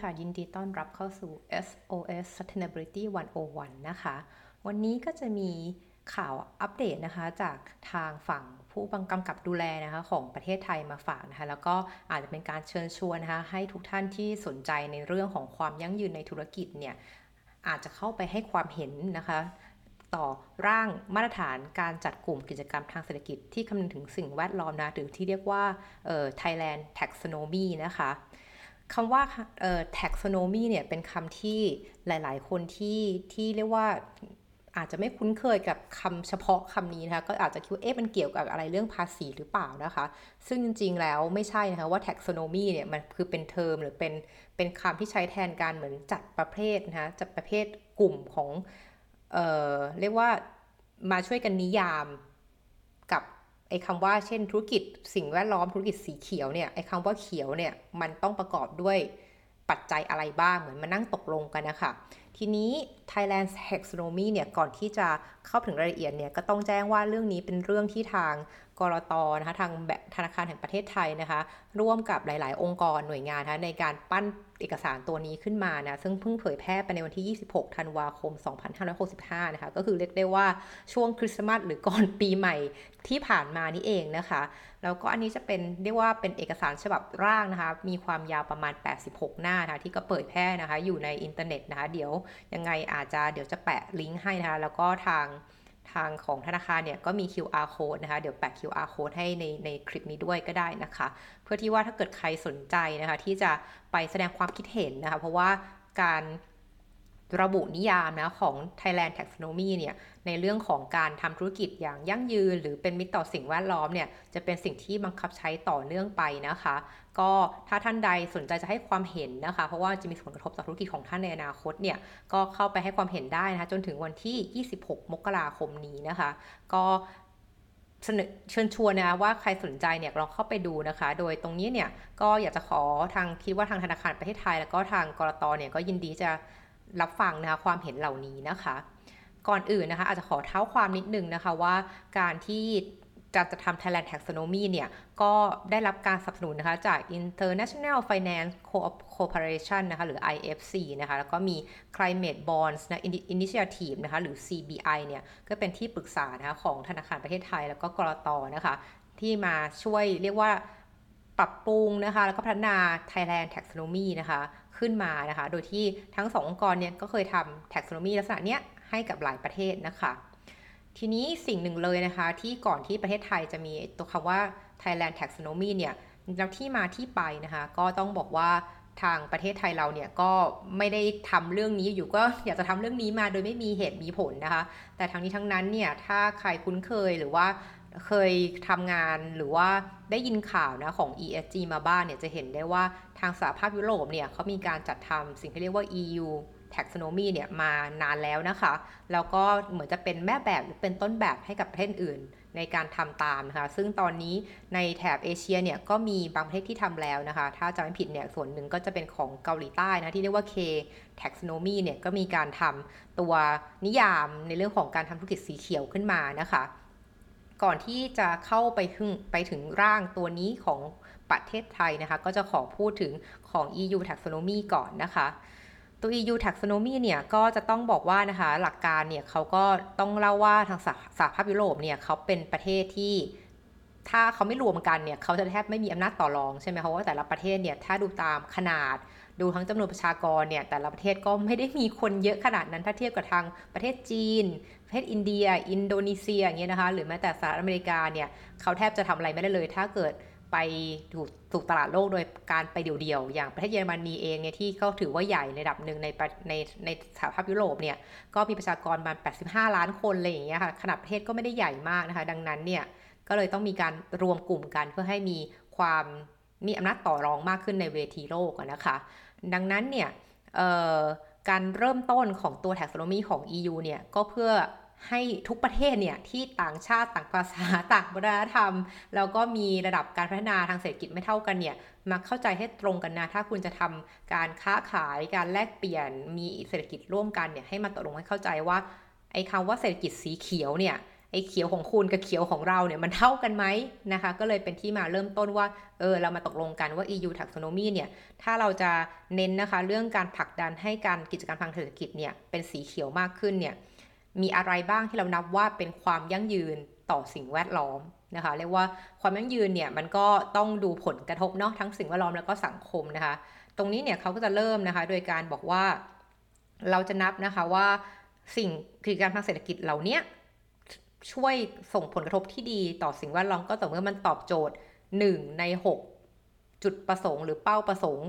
ค่ะ ยินดีต้อนรับเข้าสู่ SOS Sustainability 101 นะคะ วันนี้ก็จะมีข่าวอัปเดตนะคะ จากทางฝั่งผู้บังกำกับดูแลนะคะของประเทศไทยมาฝากนะคะ แล้วก็อาจจะเป็นการเชิญชวนนะคะ ให้ทุกท่านที่สนใจในเรื่องของความยั่งยืนในธุรกิจเนี่ย อาจจะเข้าไปให้ความเห็นนะคะต่อร่างมาตรฐานการจัดกลุ่มกิจกรรมทางเศรษฐกิจที่คำนึงถึงสิ่งแวดล้อมนะหรือที่เรียกว่า Thailand Taxonomy นะคะ คำว่าเอ่อ taxonomy เนี่ยเป็นคำที่หลายๆ คนที่ที่เรียกว่าอาจจะไม่คุ้นเคยกับคำเฉพาะคำนี้นะคะก็อาจจะคิดว่าเอ๊ะมันเกี่ยวกับอะไรเรื่องภาษีหรือเปล่านะคะ ซึ่งจริงๆแล้วไม่ใช่นะคะว่า taxonomy เนี่ยมันคือเป็นเทอมหรือเป็นเป็นคำที่ใช้แทนการเหมือนจัดประเภทนะคะจัดประเภทกลุ่มของเอ่อเรียกว่ามาช่วยกันนิยาม ไอ้คำว่าเช่นธุรกิจสิ่งแวดล้อมธุรกิจสีเขียวเนี่ยไอ้คำว่าเขียวเนี่ยมันต้องประกอบด้วยปัจจัยอะไรบ้างเหมือนมานั่งตกลงกันนะคะ ทีนี้ Thailand Taxonomy เนี่ยก่อนที่จะเข้าถึงรายละเอียดเนี่ยก็ต้องแจ้งว่าเรื่องนี้เป็นเรื่องที่ทางกรตนะคะทางธนาคารแห่งประเทศไทยนะคะ ร่วมกับหลาย ๆ องค์กรหน่วยงานนะในการปั้นเอกสารตัวนี้ขึ้นมานะซึ่งเพิ่งเผยแพร่ไปในวันที่ 26 ธันวาคม 2565 นะคะ ก็คือเรียกได้ว่าช่วงคริสต์มาสหรือก่อนปีใหม่ที่ผ่านมานี่เองนะคะ แล้วก็อันนี้จะเป็นเรียกว่าเป็นเอกสารฉบับร่างนะคะ มีความยาวประมาณ 86 หน้านะคะที่ก็เปิดแพร่นะคะ อยู่ในอินเทอร์เน็ตนะคะ เดี๋ยวยังไงอาจจะเดี๋ยวจะแปะลิงก์ให้นะคะแล้วก็ทางทางของธนาคารเนี่ยก็มี QR code นะคะ เดี๋ยวแปะ QR code ให้ในในคลิปนี้ด้วยก็ได้นะคะ เพื่อที่ว่าถ้าเกิดใครสนใจนะคะ ที่จะไปแสดงความคิดเห็นนะคะ เพราะว่าการ ระบุนิยามนะของ Thailand Taxonomy เนี่ยในเรื่องของการทำธุรกิจอย่างยั่งยืน หรือเป็นมิตรต่อสิ่งแวดล้อมเนี่ยจะเป็นสิ่งที่บังคับใช้ต่อเนื่องไปนะคะ ก็ถ้าท่านใดสนใจจะให้ความเห็นนะคะ เพราะว่าจะมีผลกระทบต่อธุรกิจของท่านในอนาคตเนี่ยก็เข้าไปให้ความเห็นได้นะคะจนถึงวันที่ 26 มกราคมนี้นะคะ ก็เชิญชวนนะว่าใครสนใจเนี่ยลองเข้าไปดูนะคะ โดยตรงนี้เนี่ยก็อยากจะขอทางคิดว่าทางธนาคารประเทศไทย แล้วก็ทางกรตเนี่ยก็ยินดีจะ รับฟังนะคะความเห็นเหล่านี้นะคะ ก่อนอื่นนะคะอาจจะขอเท้าความนิดนึงนะคะว่าการที่จะจะทำ Thailand Taxonomy เนี่ยก็ได้รับการสนับสนุนนะคะจาก International Finance Corporation นะคะหรือ IFC นะคะแล้วก็มี Climate Bonds นะ Initiative นะคะหรือ CBI เนี่ยก็เป็นที่ปรึกษานะคะของธนาคารประเทศไทยแล้วก็กรตนะคะที่มาช่วยเรียกว่า ปรับปรุงนะคะ แล้วก็พัฒนา Thailand Taxonomy นะคะ ขึ้นมานะคะ โดยที่ทั้งสององค์กรเนี่ยก็เคยทำ taxonomy ลักษณะเนี้ยให้กับหลายประเทศนะคะ ทีนี้สิ่งหนึ่งเลยนะคะ ที่ก่อนที่ประเทศไทยจะมีตัวคำว่า Thailand Taxonomy เนี่ยแล้วที่มาที่ไปนะคะ ก็ต้องบอกว่าทางประเทศไทยเราเนี่ยก็ไม่ได้ทำเรื่องนี้อยู่ก็อยากจะทำเรื่องนี้มาโดยไม่มีเหตุมีผลนะคะ แต่ทั้งนี้ทั้งนั้นเนี่ยถ้าใครคุ้นเคยหรือว่า เคยทำงานหรือว่าได้ยินข่าวนะของ ESG มาบ้างเนี่ยจะเห็นได้ว่าทางสหภาพยุโรปเนี่ยเขามีการจัดทำสิ่งที่เรียกว่า EU taxonomy เนี่ยมานานแล้วนะคะ แล้วก็เหมือนจะเป็นแม่แบบหรือเป็นต้นแบบให้กับประเทศอื่นในการทำตามนะคะ ซึ่งตอนนี้ในแถบเอเชียเนี่ยก็มีบางประเทศที่ทำแล้วนะคะ ถ้าจำไม่ผิดเนี่ยส่วนหนึ่งก็จะเป็นของเกาหลีใต้นะที่เรียกว่า K taxonomy เนี่ยก็มีการทำตัวนิยามในเรื่องของการทำธุรกิจสีเขียวขึ้นมานะคะ ก่อนที่จะเข้าไปถึงไปถึงร่างตัวนี้ของประเทศไทยนะคะ ก็จะขอพูดถึงของ EU taxonomy ก่อนนะคะตัว EU taxonomy เนี่ยก็จะต้องบอกว่านะคะหลักการเนี่ยเขาก็ต้องเล่าว่าทางสหภาพยุโรปเนี่ยเขาเป็นประเทศที่ถ้าเขาไม่รวมกันเนี่ยเขาจะแทบไม่มีอำนาจต่อรองใช่ไหมเพราะว่าแต่ละประเทศเนี่ยถ้าดูตามขนาด ดูทั้งจำนวนประชากรเนี่ยแต่ละประเทศก็ไม่ได้มีคนเยอะขนาดนั้นถ้าเทียบกับทางประเทศจีน ประเทศอินเดีย อินโดนีเซียอย่างเงี้ยนะคะหรือแม้แต่สหรัฐอเมริกาเนี่ยเขาแทบจะทำอะไรไม่ได้เลย ถ้าเกิดไปถูกถูกตลาดโลกโดยการไปเดี่ยวๆ อย่างประเทศเยอรมนีเองเนี่ยที่เขาถือว่าใหญ่ในระดับหนึ่งในในในสหภาพยุโรปเนี่ยก็มีประชากรประมาณ 85 ล้านคนเลยอย่างเงี้ยค่ะขนาดประเทศก็ไม่ได้ใหญ่มากนะคะ ดังนั้นเนี่ยก็เลยต้องมีการรวมกลุ่มกันเพื่อให้มีความ มีอำนาจต่อรองมากขึ้นในเวทีโลกนะคะ ดังนั้นเนี่ยการเริ่มต้นของตัว taxonomy ของ EU เนี่ยก็เพื่อให้ทุกประเทศเนี่ยที่ต่างชาติต่างภาษาต่างวัฒนธรรม แล้วก็มีระดับการพัฒนาทางเศรษฐกิจไม่เท่ากันเนี่ยมาเข้าใจให้ตรงกันนะ ถ้าคุณจะทำการค้าขายการแลกเปลี่ยนมีเศรษฐกิจร่วมกันเนี่ยให้มาตกลงให้เข้าใจว่าไอ้คำว่าเศรษฐกิจสีเขียวเนี่ย ออ้เขียวของคุณกับเขียวของเราเนี่ยมันเท่ากันไหมนะคะ ก็เลยเป็นที่มาเริ่มต้นว่าเออเรามาตกลงกันว่า EU taxonomy เนี่ยถ้าเราจะเน้นนะคะเรื่องการผลักดันให้การกิจการทางเศรษฐกิจเนี่ยเป็นสีเขียวมากขึ้นเนี่ยมีอะไรบ้างที่เรานับว่าเป็นความยั่งยืนต่อสิ่งแวดล้อมนะคะเรียกว่าความยั่งยืนเนี่ยมันก็ต้องดูผลกระทบเนาะทั้งสิ่งแวดล้อมแล้วก็สังคมนะคะ ตรงนี้เนี่ยเขาก็จะเริ่มนะคะ โดยการบอกว่าเราจะนับนะคะว่าสิ่งกิจการทางเศรษฐกิจเหล่านี้ ช่วยส่งผลกระทบที่ดีต่อสิ่งแวดล้อมก็ต่อเมื่อมันตอบโจทย์ 1 ใน 6 จุดประสงค์ หรือเป้าประสงค์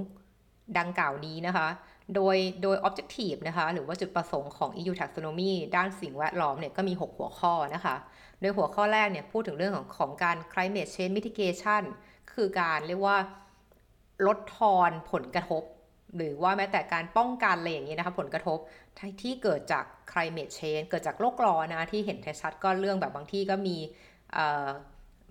ดังกล่าวนี้นะคะ โดยโดย objective นะคะ หรือว่าจุดประสงค์ของ EU taxonomy ด้านสิ่งแวดล้อมเนี่ยก็มี 6 หัวข้อนะคะ โดยหัวข้อแรกเนี่ยพูดถึงเรื่องของของการ climate change mitigation คือการเรียกว่าลดทอนผลกระทบ หรือว่าแม้แต่การป้องกันอะไรอย่างนี้นะคะผลกระทบที่เกิดจาก climate change เกิดจากโลกร้อนนะที่เห็นชัดก็เรื่องแบบบางที่ก็มี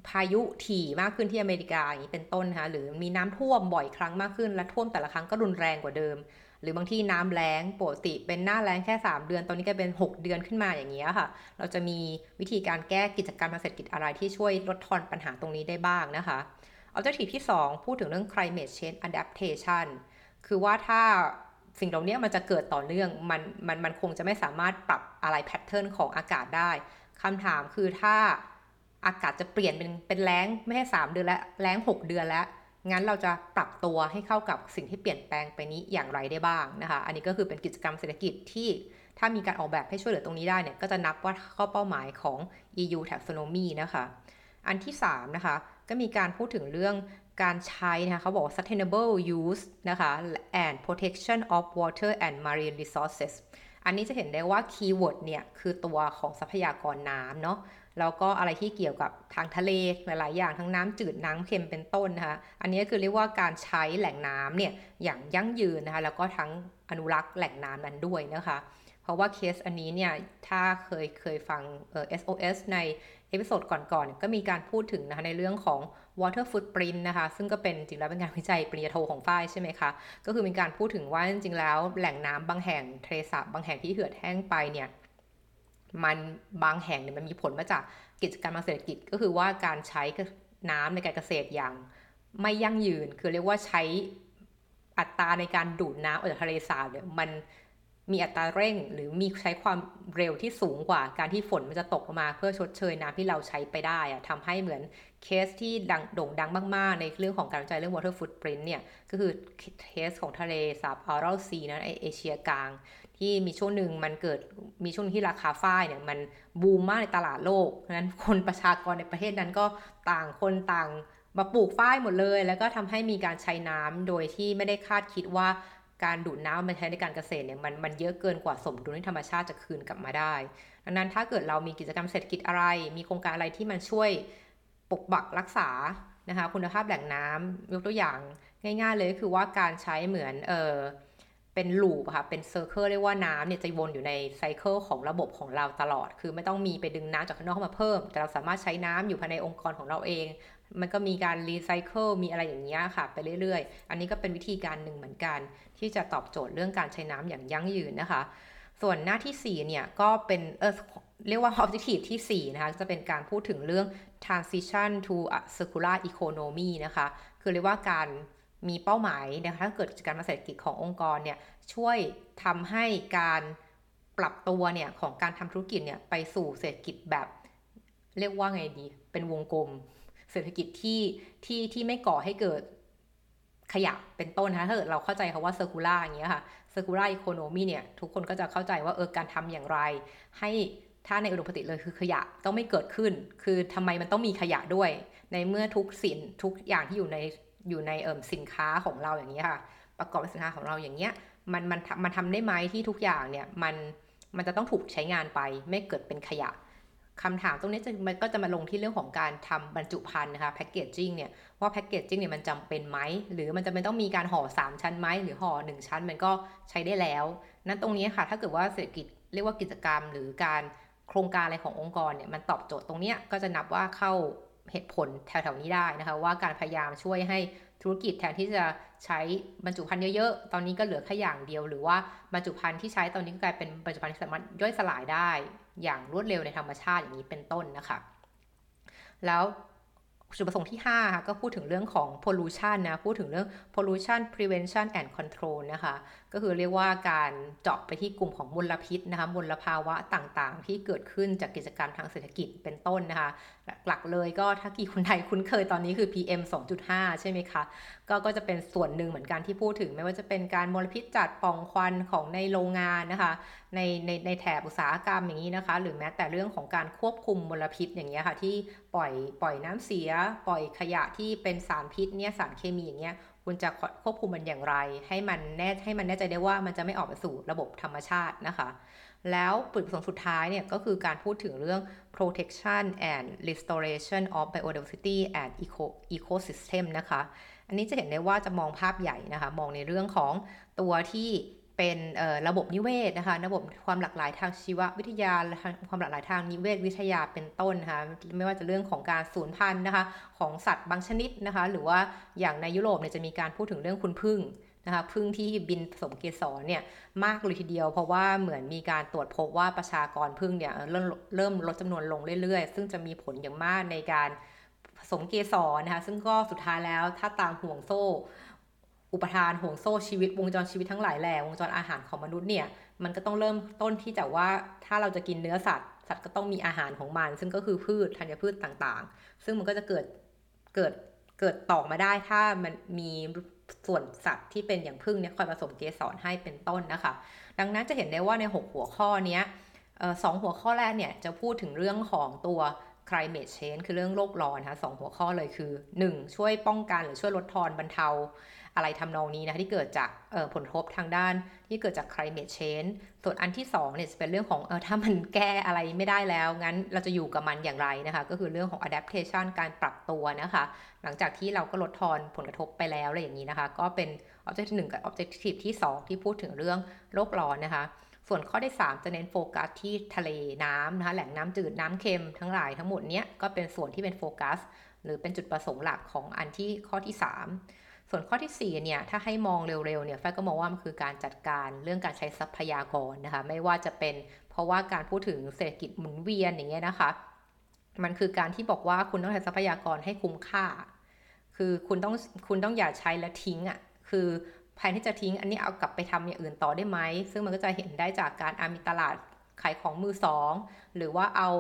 พายุถี่มากขึ้นที่อเมริกาอย่างนี้เป็นต้นนะคะหรือมีน้ำท่วมบ่อยครั้งมากขึ้น และท่วมแต่ละครั้งก็รุนแรงกว่าเดิม หรือบางที่น้ำแล้งปกติเป็นหน้าแล้งแค่ 3 เดือน ตอนนี้ก็เป็น 6 เดือนขึ้นมาอย่างนี้ค่ะ เราจะมีวิธีการแก้กิจกรรมทางเศรษฐกิจอะไรที่ช่วยลดทอนปัญหาตรงนี้ได้บ้างนะคะ objective ที่ 2 พูดถึงเรื่อง climate change adaptation คือว่าถ้าสิ่งเหล่านี้มันจะเกิดต่อเนื่องมันมันมันคงจะไม่สามารถปรับอะไรแพทเทิร์นของอากาศได้คำถามคือถ้าอากาศจะเปลี่ยนเป็นเป็นแรงไม่ใช่สามเดือนแล้วแรงหกเดือนแล้วงั้นเราจะปรับตัวให้เข้ากับสิ่งที่เปลี่ยนแปลงไปนี้อย่างไรได้บ้างนะคะ อันนี้ก็คือเป็นกิจกรรมเศรษฐกิจที่ถ้ามีการออกแบบให้ช่วยเหลือตรงนี้ได้เนี่ยก็จะนับว่าข้อเป้าหมายของ EU taxonomy นะคะ อันที่3นะคะก็มีการพูดถึงเรื่อง การใช้นะคะเขาบอกว่า sustainable use นะคะ and protection of water and marine resources อันนี้จะเห็นได้ว่าคีย์เวิร์ดเนี่ย คือตัวของทรัพยากรน้ำเนาะแล้วก็อะไรที่เกี่ยวกับทางทะเลหลาย ๆ อย่างทั้งน้ำจืดน้ำเค็มเป็นต้นนะคะอันนี้คือเรียกว่าการใช้แหล่งน้ำเนี่ยอย่างยั่งยืนนะคะแล้วก็ทั้งอนุรักษ์แหล่งน้ำนั้นด้วยนะคะ เพราะว่าเคสอันนี้เนี่ยถ้าเคยเคยฟังเอ่อ SOS ใน episode ก่อน ๆ ก็มีการพูดถึงนะคะในเรื่องของ water footprint นะคะ ซึ่งก็เป็นจริงแล้วเป็นงานวิจัยปริญญาโทของฝ้ายใช่ไหมคะ ก็คือมีการพูดถึงว่าจริงๆแล้วแหล่งน้ำบางแห่งทะเลสาบบางแห่งที่เหือดแห้งไปเนี่ยมันบางแห่งเนี่ยมันมีผลมาจากกิจการทางเศรษฐกิจก็คือว่าการใช้น้ำในการเกษตรอย่างไม่ยั่งยืน คือเรียกว่าใช้อัตราในการดูดน้ำออกจากทะเลสาบเนี่ยมัน มีอัตราเร่ง หรือมีใช้ความเร็วที่สูงกว่า การที่ฝนมันจะตกมาเพื่อชดเชยน้ำที่เราใช้ไปได้อะทำให้เหมือนเคสที่ดังโด่งดังมาก ๆ ในเรื่องของการวิจัยเรื่อง water footprint เนี่ย ก็คือเคสของทะเลสาบอารัลซีนะเอเชียกลาง ที่มีช่วงหนึ่งมันเกิดมีช่วงที่ราคาฝ้ายเนี่ยมันบูมมากในตลาดโลกเพราะนั้นคนประชากรในประเทศนั้นก็ต่างคนต่างมาปลูกฝ้ายหมดเลย แล้วก็ทำให้มีการใช้น้ำโดยที่ไม่ได้คาดคิดว่า การดูดน้ำมาใช้ในการเกษตรเนี่ยมันมันเยอะเกินกว่าสมดุลที่ธรรมชาติจะคืนกลับมาได้ ดังนั้นถ้าเกิดเรามีกิจกรรมเศรษฐกิจอะไร มีโครงการอะไรที่มันช่วยปกปักรักษานะคะคุณภาพแหล่งน้ำยกตัวอย่างง่าย ๆ เลยคือว่าการใช้เหมือนเออเป็น loop ค่ะเป็น circle เรียกว่าน้ำเนี่ยจะวนอยู่ใน cycle ของระบบของเราตลอด คือไม่ต้องมีไปดึงน้ำจากข้างนอกเข้ามาเพิ่ม แต่เราสามารถใช้น้ำอยู่ภายในองค์กรของเราเอง มันก็มีการรีไซเคิลมีอะไรอย่างเงี้ยค่ะ ไปเรื่อยๆ อันนี้ก็เป็นวิธีการหนึ่งเหมือนกัน ที่จะตอบโจทย์เรื่องการใช้น้ำอย่างยั่งยืนนะคะ ส่วนหน้าที่4เนี่ยก็เป็นเออเรียกว่า objective ที่4นะคะจะเป็นการพูดถึงเรื่อง transition to a circular economy นะคะคือเรียกว่าการมีเป้าหมายนะคะถ้าเกิดการมาเศรษฐกิจขององค์กรเนี่ยช่วยทำให้การปรับตัวเนี่ยของการทำธุรกิจเนี่ยไปสู่เศรษฐกิจแบบ เรียกว่าไงดี เป็นวงกลม เศรษฐกิจที่ที่ที่ไม่ก่อให้เกิด ขยะเป็นต้นนะถ้าเกิดเราเข้าใจคำว่า circular อย่างเงี้ยค่ะ circular economy เนี่ยทุกคนก็จะเข้าใจว่าเออการทำอย่างไร ให้ถ้าในอุดมคติเลยคือขยะต้องไม่เกิดขึ้น คือทำไมมันต้องมีขยะด้วย ในเมื่อทุกสิ่งทุกอย่างที่อยู่ในอยู่ในเอิมสินค้าของเราอย่างเงี้ยค่ะ ประกอบสินค้าของเราอย่างเงี้ยมันมันมันทำได้ไหมที่ทุกอย่างเนี่ยมันมันจะต้องถูกใช้งานไปไม่เกิดเป็นขยะ คำถามตรงนี้จะมันก็จะมาลงที่เรื่องของการทำบรรจุภัณฑ์นะคะแพคเกจจิ้งเนี่ยว่าแพคเกจจิ้งเนี่ยมันจำเป็นไหม หรือมันจะเป็นต้องมีการห่อ 3 ชั้นไหม หรือห่อ 1 ชั้นมันก็ใช้ได้แล้ว นั้นตรงนี้ค่ะ ถ้าเกิดว่าเศรษฐกิจเรียกว่ากิจกรรม หรือการโครงการอะไรขององค์กรเนี่ยมันตอบโจทย์ตรงนี้ก็จะนับว่าเข้าเหตุผลแถวๆนี้ได้นะคะ ว่าการพยายามช่วยให้ ธุรกิจแทนที่จะใช้บรรจุภัณฑ์เยอะๆ ตอนนี้ก็เหลือแค่อย่างเดียว หรือว่าบรรจุภัณฑ์ที่ใช้ตอนนี้ก็กลายเป็นบรรจุภัณฑ์ที่สามารถย่อยสลายได้ อย่างรวดเร็วในธรรมชาติอย่างนี้เป็นต้นนะคะ แล้วจุดประสงค์ที่5ค่ะก็พูดถึงเรื่องของ pollution นะ พูดถึงเรื่อง pollution prevention and control นะคะ ก็คือเรียกว่าการเจาะไปที่กลุ่มของมลพิษนะคะ มลภาวะต่างๆ ที่เกิดขึ้นจากกิจกรรมทางเศรษฐกิจเป็นต้นนะคะ หลักๆเลยก็ถ้ากี่คนไทยคุ้นเคยตอนนี้คือ PM 2.5 ใช่ไหมคะ ก็ก็จะเป็นส่วนหนึ่งเหมือนกันที่พูดถึง ไม่ว่าจะเป็นการมลพิษจัดป่องควันของในโรงงานนะคะในในในแถบอุตสาหกรรมอย่างนี้นะคะ หรือแม้แต่เรื่องของการควบคุมมลพิษอย่างเงี้ยค่ะที่ปล่อยปล่อยน้ำเสีย ปล่อยขยะที่เป็นสารพิษเนี่ยสารเคมีอย่างเงี้ยคุณจะควบคุมมันอย่างไร ให้มันแน่ให้มันแน่ใจได้ว่ามันจะไม่ออกไปสู่ระบบธรรมชาตินะคะ แล้วจุดประสงค์สุดท้ายเนี่ยก็คือการพูดถึงเรื่อง protection and restoration of biodiversity and eco ecosystem นะคะ อันนี้จะเห็นได้ว่าจะมองภาพใหญ่นะคะ มองในเรื่องของตัวที่เป็นระบบนิเวศนะคะ ระบบความหลากหลายทางชีววิทยา ความหลากหลายทางนิเวศวิทยาเป็นต้นนะคะไม่ว่าจะเรื่องของการสูญพันธุ์นะคะ ของสัตว์บางชนิดนะคะ หรือว่าอย่างในยุโรปเนี่ยจะมีการพูดถึงเรื่องคุณพึ่ง นะคะพึ่งที่บินผสมเกสรเนี่ยมากเลยทีเดียว เพราะว่าเหมือนมีการตรวจพบว่าประชากรพึ่งเนี่ยเริ่มเริ่มลดจำนวนลงเรื่อยๆ ซึ่งจะมีผลอย่างมากในการผสมเกสรนะคะซึ่งก็สุดท้ายแล้วถ้าตามห่วงโซ่ อุปทานห่วงโซ่ชีวิตวงจรชีวิตทั้งหลายแหล่วงจรอาหารของมนุษย์เนี่ยมันก็ต้องเริ่มต้นที่จากว่าถ้าเราจะกินเนื้อสัตว์ สัตว์ก็ต้องมีอาหารของมัน ซึ่งก็คือพืชธัญพืชต่างๆ ซึ่งมันก็จะเกิดเกิดเกิดต่อมาได้ถ้ามันมี ส่วนสัตว์ที่เป็นอย่างพึ่งเนี่ยคอยผสมเกสรให้เป็นต้นนะคะ ดังนั้นจะเห็นได้ว่าใน 6 หัวข้อนี้สองหัวข้อแรกเนี่ยจะพูดถึงเรื่องของตัว climate change คือเรื่องโลกร้อนนะคะสองหัวข้อเลยคือ 1. ช่วยป้องกันหรือช่วยลดทอนบรรเทา อะไรทำนองนี้นะคะที่เกิดจากผลกระทบทางด้านที่เกิดจาก climate change ส่วนอันที่2เนี่ยจะเป็นเรื่องของเออถ้ามันแก้อะไรไม่ได้แล้ว งั้นเราจะอยู่กับมันอย่างไรนะคะ ก็คือเรื่องของ adaptation การปรับตัวนะคะ หลังจากที่เราก็ลดทอนผลกระทบไปแล้วอะไรอย่างนี้นะคะ ก็เป็น objective 1กับ objective ที่ 2 ที่พูดถึงเรื่องโลกร้อนนะคะส่วนข้อที่ 3 จะเน้นโฟกัสที่ทะเลน้ำนะคะแหล่งน้ำจืดน้ำเค็มทั้งหลายทั้งหมดเนี้ยก็เป็นส่วนที่เป็นโฟกัส หรือเป็นจุดประสงค์หลักของอันที่ข้อที่ 3 ส่วนข้อที่4เนี่ยถ้าให้มองเร็วๆเนี่ยแฟก็มองว่ามันคือการจัดการเรื่องการใช้ทรัพยากรนะคะไม่ว่าจะเป็นเพราะว่าการพูดถึงเศรษฐกิจหมุนเวียนอย่างเงี้ยนะคะ มันคือการที่บอกว่าคุณต้องใช้ทรัพยากรให้คุ้มค่า คือคุณต้องคุณต้องอย่าใช้แล้วทิ้งอะ่ะคือแทนที่จะทิ้ง อันนี้เอากลับไปทำอย่างอื่นต่อได้ไหมซึ่งมันก็จะเห็นได้จากการอามีตลาดขายของมือสองหรือว่าเอา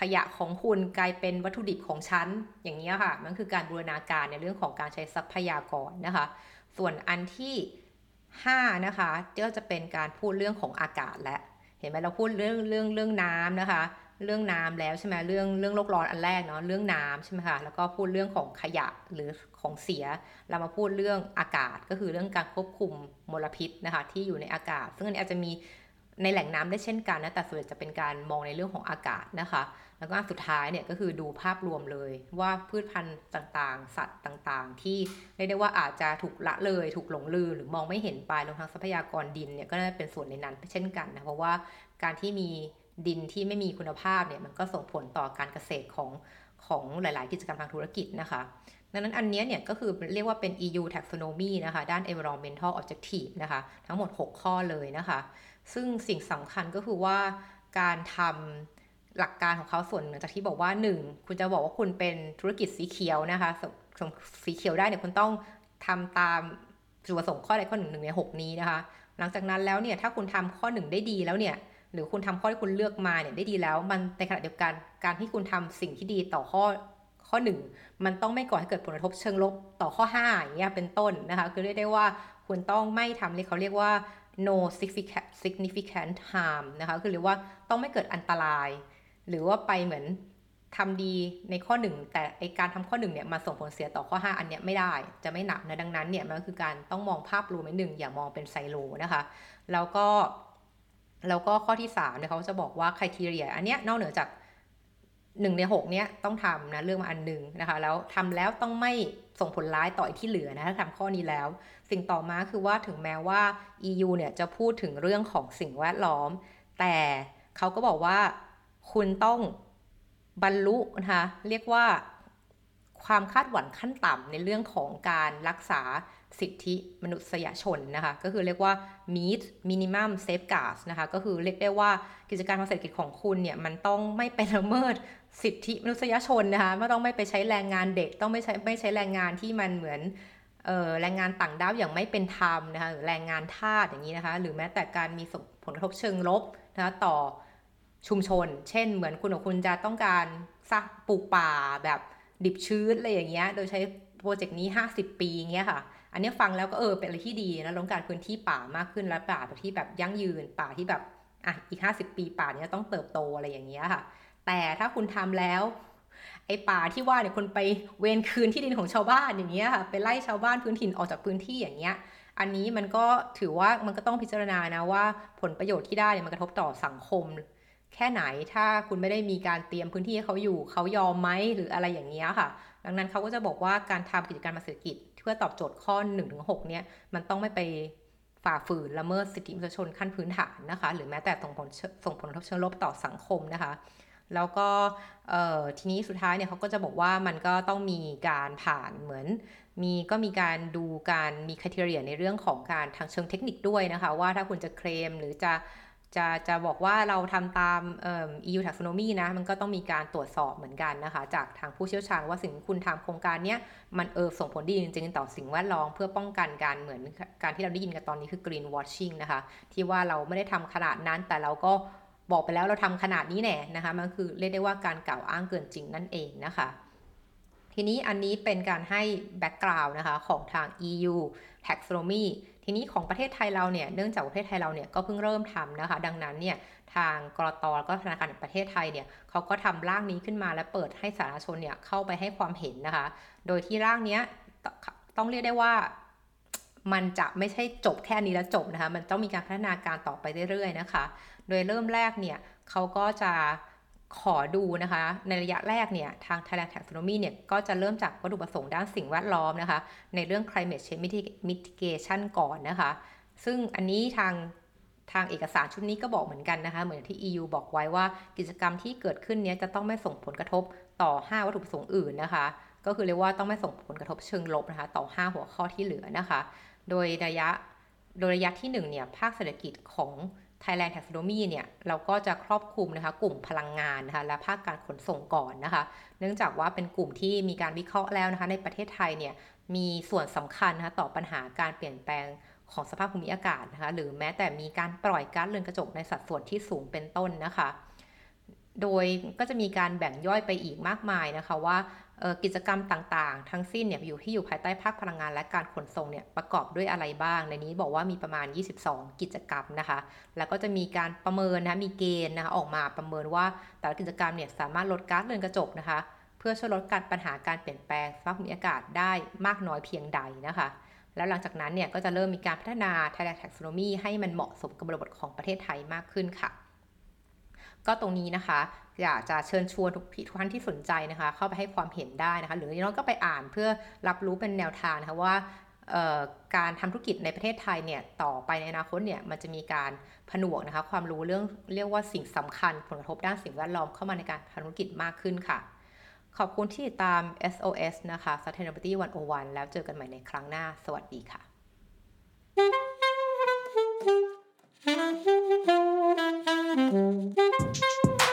ขยะของคุณกลายเป็นวัตถุดิบของฉันอย่างนี้ค่ะ มันคือการบูรณาการในเรื่องของการใช้ทรัพยากรนะคะ ส่วนอันที่ 5 นะคะก็จะเป็นการพูดเรื่องของอากาศและเห็นไหมเราพูดเรื่องเรื่องเรื่องน้ำนะคะ เรื่องน้ำแล้วใช่ไหมเรื่องเรื่องโลกร้อนอันแรกเนาะเรื่องน้ำใช่ไหมคะแล้วก็พูดเรื่องของขยะหรือของเสีย เรามาพูดเรื่องอากาศก็คือเรื่องการควบคุมมลพิษนะคะที่อยู่ในอากาศ ซึ่งอันนี้อาจจะมี ในแหล่งน้ำได้เช่นกันนะแต่ส่วนจะเป็นการมองในเรื่องของอากาศนะคะ แล้วก็สุดท้ายเนี่ยก็คือดูภาพรวมเลยว่าพืชพันธุ์ต่างๆ สัตว์ต่างๆ ที่เรียกได้ว่าอาจจะถูกละเลย ถูกหลงลืมหรือมองไม่เห็นไปรวมทั้งทรัพยากรดินเนี่ยก็น่าจะเป็นส่วนในนั้นเช่นกันนะเพราะว่าการที่มีดินที่ไม่มีคุณภาพเนี่ยมันก็ส่งผลต่อการเกษตรของของหลาย ๆ กิจกรรมทางธุรกิจนะคะดังนั้นอันนี้เนี่ยก็คือเรียกว่าเป็น EU taxonomy นะคะ ด้าน environmental objective นะคะ ทั้งหมด 6 ข้อเลยนะคะ ซึ่งสิ่งสำคัญก็คือว่าการทำหลักการของเขาส่วนหนึ่งจากที่บอกว่า 1 คุณจะบอกว่าคุณเป็นธุรกิจสีเขียวนะคะสีเขียวได้เนี่ยคุณต้องทำตามจุดประสงค์ข้อใดข้อหนึ่งหนึ่งในหกนี้นะคะ หลังจากนั้นแล้วเนี่ยถ้าคุณทำข้อหนึ่งได้ดีแล้วเนี่ยหรือคุณทำข้อที่คุณเลือกมาเนี่ยได้ดีแล้ว มันในขณะเดียวกันการที่คุณทำสิ่งที่ดีต่อข้อข้อหนึ่งมันต้องไม่ก่อให้เกิดผลกระทบเชิงลบต่อข้อ5อย่างเงี้ยเป็นต้นนะคะ คือเรียกได้ว่าคุณต้องไม่ทำเรียกเขาเรียกว่า no significant harm นะคะ คือเรียกว่าต้องไม่เกิดอันตราย หรือว่าไปเหมือนทำดีในข้อหนึ่งแต่ไอการทำข้อหนึ่งเนี่ยมาส่งผลเสียต่อข้อ 5 อันเนี้ยไม่ได้ จะไม่หนักนะดังนั้นเนี่ยมันคือการต้องมองภาพรวมนิดหนึ่งอย่ามองเป็นไซโลนะคะ แล้วก็แล้วก็ข้อที่3เนี่ยเขาจะบอกว่าคุณทีเรียอันเนี้ยนอกเหนือจาก 1ใน6เนี้ยต้องทำนะเรื่องมาอันหนึ่งนะคะแล้วทำแล้วต้องไม่ส่งผลร้ายต่อที่เหลือนะถ้าทำข้อนี้แล้ว สิ่งต่อมาคือว่าถึงแม้ว่า EU เนี่ยจะพูดถึงเรื่องของสิ่งแวดล้อม แต่เขาก็บอกว่าคุณต้องบรรลุนะคะเรียกว่าความคาดหวังขั้นต่ำในเรื่องของการรักษาสิทธิมนุษยชนนะคะ ก็คือเรียกว่า meet minimum safeguards นะคะ ก็คือเรียกได้ว่ากิจการทางเศรษฐกิจของคุณเนี่ย มันต้องไม่ไปละเมิด สิทธิมนุษยชนนะคะไม่ต้องไม่ไปใช้แรงงานเด็ก ต้องไม่ใช้ไม่ใช้แรงงานที่มันเหมือนแรงงานต่างด้าวอย่างไม่เป็นธรรมนะคะหรือแรงงานทาสอย่างนี้นะคะ หรือแม้แต่การมีผลกระทบเชิงลบนะคะต่อชุมชน เช่น เหมือนคุณกับคุณจะต้องการสักปลูกป่าแบบดิบชื้นอะไรอย่างเงี้ย โดยใช้โปรเจกต์นี้ 50 ปีเงี้ยค่ะ อันนี้ฟังแล้วก็เออเป็นอะไรที่ดีนะต้องการพื้นที่ป่ามากขึ้นและป่าที่แบบยั่งยืนป่าที่แบบอะอีก 50 ปีป่าเนี้ยต้องเติบโตอะไรอย่างเงี้ยค่ะ แต่ถ้าคุณทำแล้วไอ้ป่าที่ว่าเนี่ยคนไปเวนคืนที่ดินของชาวบ้านอย่างเงี้ยค่ะไปไล่ชาวบ้านพื้นถิ่นออกจากพื้นที่อย่างเงี้ย อันนี้มันก็ถือว่ามันก็ต้องพิจารณานะว่าผลประโยชน์ที่ได้เนี่ยมันกระทบต่อสังคม แค่ไหนถ้าคุณไม่ได้มีการเตรียมพื้นที่ให้เขาอยู่เขายอมไหมหรืออะไรอย่างเงี้ยค่ะ ดังนั้นเขาก็จะบอกว่าการทำกิจการมาเศรษฐกิจ เพื่อตอบโจทย์ข้อ1-6เนี่ยมันต้องไม่ไปฝ่าฝืนละเมิดสิทธิมนุษยชนขั้นพื้นฐานนะคะ หรือแม้แต่ส่งผลส่งผลกระทบเชิงลบต่อสังคมนะคะ แล้วก็ทีนี้สุดท้ายเนี่ยเขาก็จะบอกว่ามันก็ต้องมีการผ่านเหมือนมีก็มีการดูการมีคุณเรียในเรื่องของการทางเชิงเทคนิคด้วยนะคะ ว่าถ้าคุณจะเคลมหรือจะจะจะบอกว่าเราทำตาม EU taxonomy นะ มันก็ต้องมีการตรวจสอบเหมือนกันนะคะ จากทางผู้เชี่ยวชาญว่าสิ่งที่คุณทำโครงการเนี้ยมันเออส่งผลดีจริงๆ ต่อสิ่งแวดล้อมเพื่อป้องกันการเหมือนการที่เราได้ยินกันตอนนี้คือ green washing นะคะ ที่ว่าเราไม่ได้ทำขนาดนั้นแต่เราก็ บอกไปแล้วเราทำขนาดนี้แน่นะคะ มันคือเรียกได้ว่าการกล่าวอ้างเกินจริงนั่นเองนะคะ ทีนี้อันนี้เป็นการให้แบ็กกราวน์นะคะของทาง EU taxonomy ทีนี้ของประเทศไทยเราเนี่ย เนื่องจากประเทศไทยเราเนี่ยก็เพิ่งเริ่มทำนะคะ ดังนั้นเนี่ยทางกรตแล้วก็ธนาคารแห่งประเทศไทยเนี่ยเขาก็ทำร่างนี้ขึ้นมาและเปิดให้สาธารณชนเนี่ยเข้าไปให้ความเห็นนะคะ โดยที่ร่างนี้ต้องเรียกได้ว่ามันจะไม่ใช่จบแค่นี้แล้วจบนะคะ มันต้องมีการพัฒนาการต่อไปเรื่อยๆนะคะ โดยเริ่มแรกเนี่ยเขาก็จะขอดูนะคะ ในระยะแรกเนี่ยทาง Thailand Taxonomy เนี่ยก็จะเริ่มจากวัตถุประสงค์ด้านสิ่งแวดล้อมนะคะ ในเรื่อง climate change mitigation ก่อนนะคะ ซึ่งอันนี้ทางทางเอกสารชุดนี้ก็บอกเหมือนกันนะคะ เหมือนที่ EU บอกไว้ว่ากิจกรรมที่เกิดขึ้นนี้จะต้องไม่ส่งผลกระทบต่อ 5 วัตถุประสงค์อื่นนะคะ ก็คือเรียกว่าต้องไม่ส่งผลกระทบเชิงลบนะคะ ต่อ 5 หัวข้อที่เหลือนะคะ โดยระยะโดยระยะที่1เนี่ยภาคเศรษฐกิจของ Thailand Taxonomy เนี่ยเราก็จะครอบคลุมนะคะกลุ่มพลังงานนะคะและภาคการขนส่งก่อนนะคะ เนื่องจากว่าเป็นกลุ่มที่มีการวิเคราะห์แล้วนะคะในประเทศไทยเนี่ยมีส่วนสำคัญนะคะต่อปัญหาการเปลี่ยนแปลงของสภาพภูมิอากาศนะคะหรือแม้แต่มีการปล่อยก๊าซเรือนกระจกในสัดส่วนที่สูงเป็นต้นนะคะ โดยก็จะมีการแบ่งย่อยไปอีกมากมายนะคะว่า กิจกรรมต่างๆ ทั้งสิ้นเนี่ยอยู่ที่อยู่ภายใต้ภาคพลังงานและการขนส่งเนี่ยประกอบด้วยอะไรบ้าง ในนี้บอกว่ามีประมาณ 22 กิจกรรมนะคะ แล้วก็จะมีการประเมินนะมีเกณฑ์นะคะออกมาประเมินว่าแต่ละกิจกรรมเนี่ยสามารถลดก๊าซเรือนกระจกนะคะ เพื่อช่วยลดการปัญหาการเปลี่ยนแปลงสภาพภูมิอากาศได้มากน้อยเพียงใดนะคะแล้วหลังจากนั้นเนี่ยก็จะเริ่มมีการพัฒนา Thailand Taxonomy ให้มันเหมาะสมกับบริบทของประเทศไทยมากขึ้นค่ะ ก็ตรงนี้นะคะอยากจะเชิญชวนทุกท่านที่สนใจนะคะ เข้าไปให้ความเห็นได้นะคะ หรือน้องก็ไปอ่านเพื่อรับรู้เป็นแนวทางนะคะว่าการทำธุรกิจในประเทศไทยเนี่ยต่อไปในอนาคตเนี่ยมันจะมีการผนวกนะคะ ความรู้เรื่องเรียกว่าสิ่งสำคัญผลกระทบด้านสิ่งแวดล้อมเข้ามาในการทำธุรกิจมากขึ้นค่ะ ขอบคุณที่ติดตาม SOS นะคะ Sustainability 101 แล้วเจอกันใหม่ในครั้งหน้า สวัสดีค่ะ Thank you.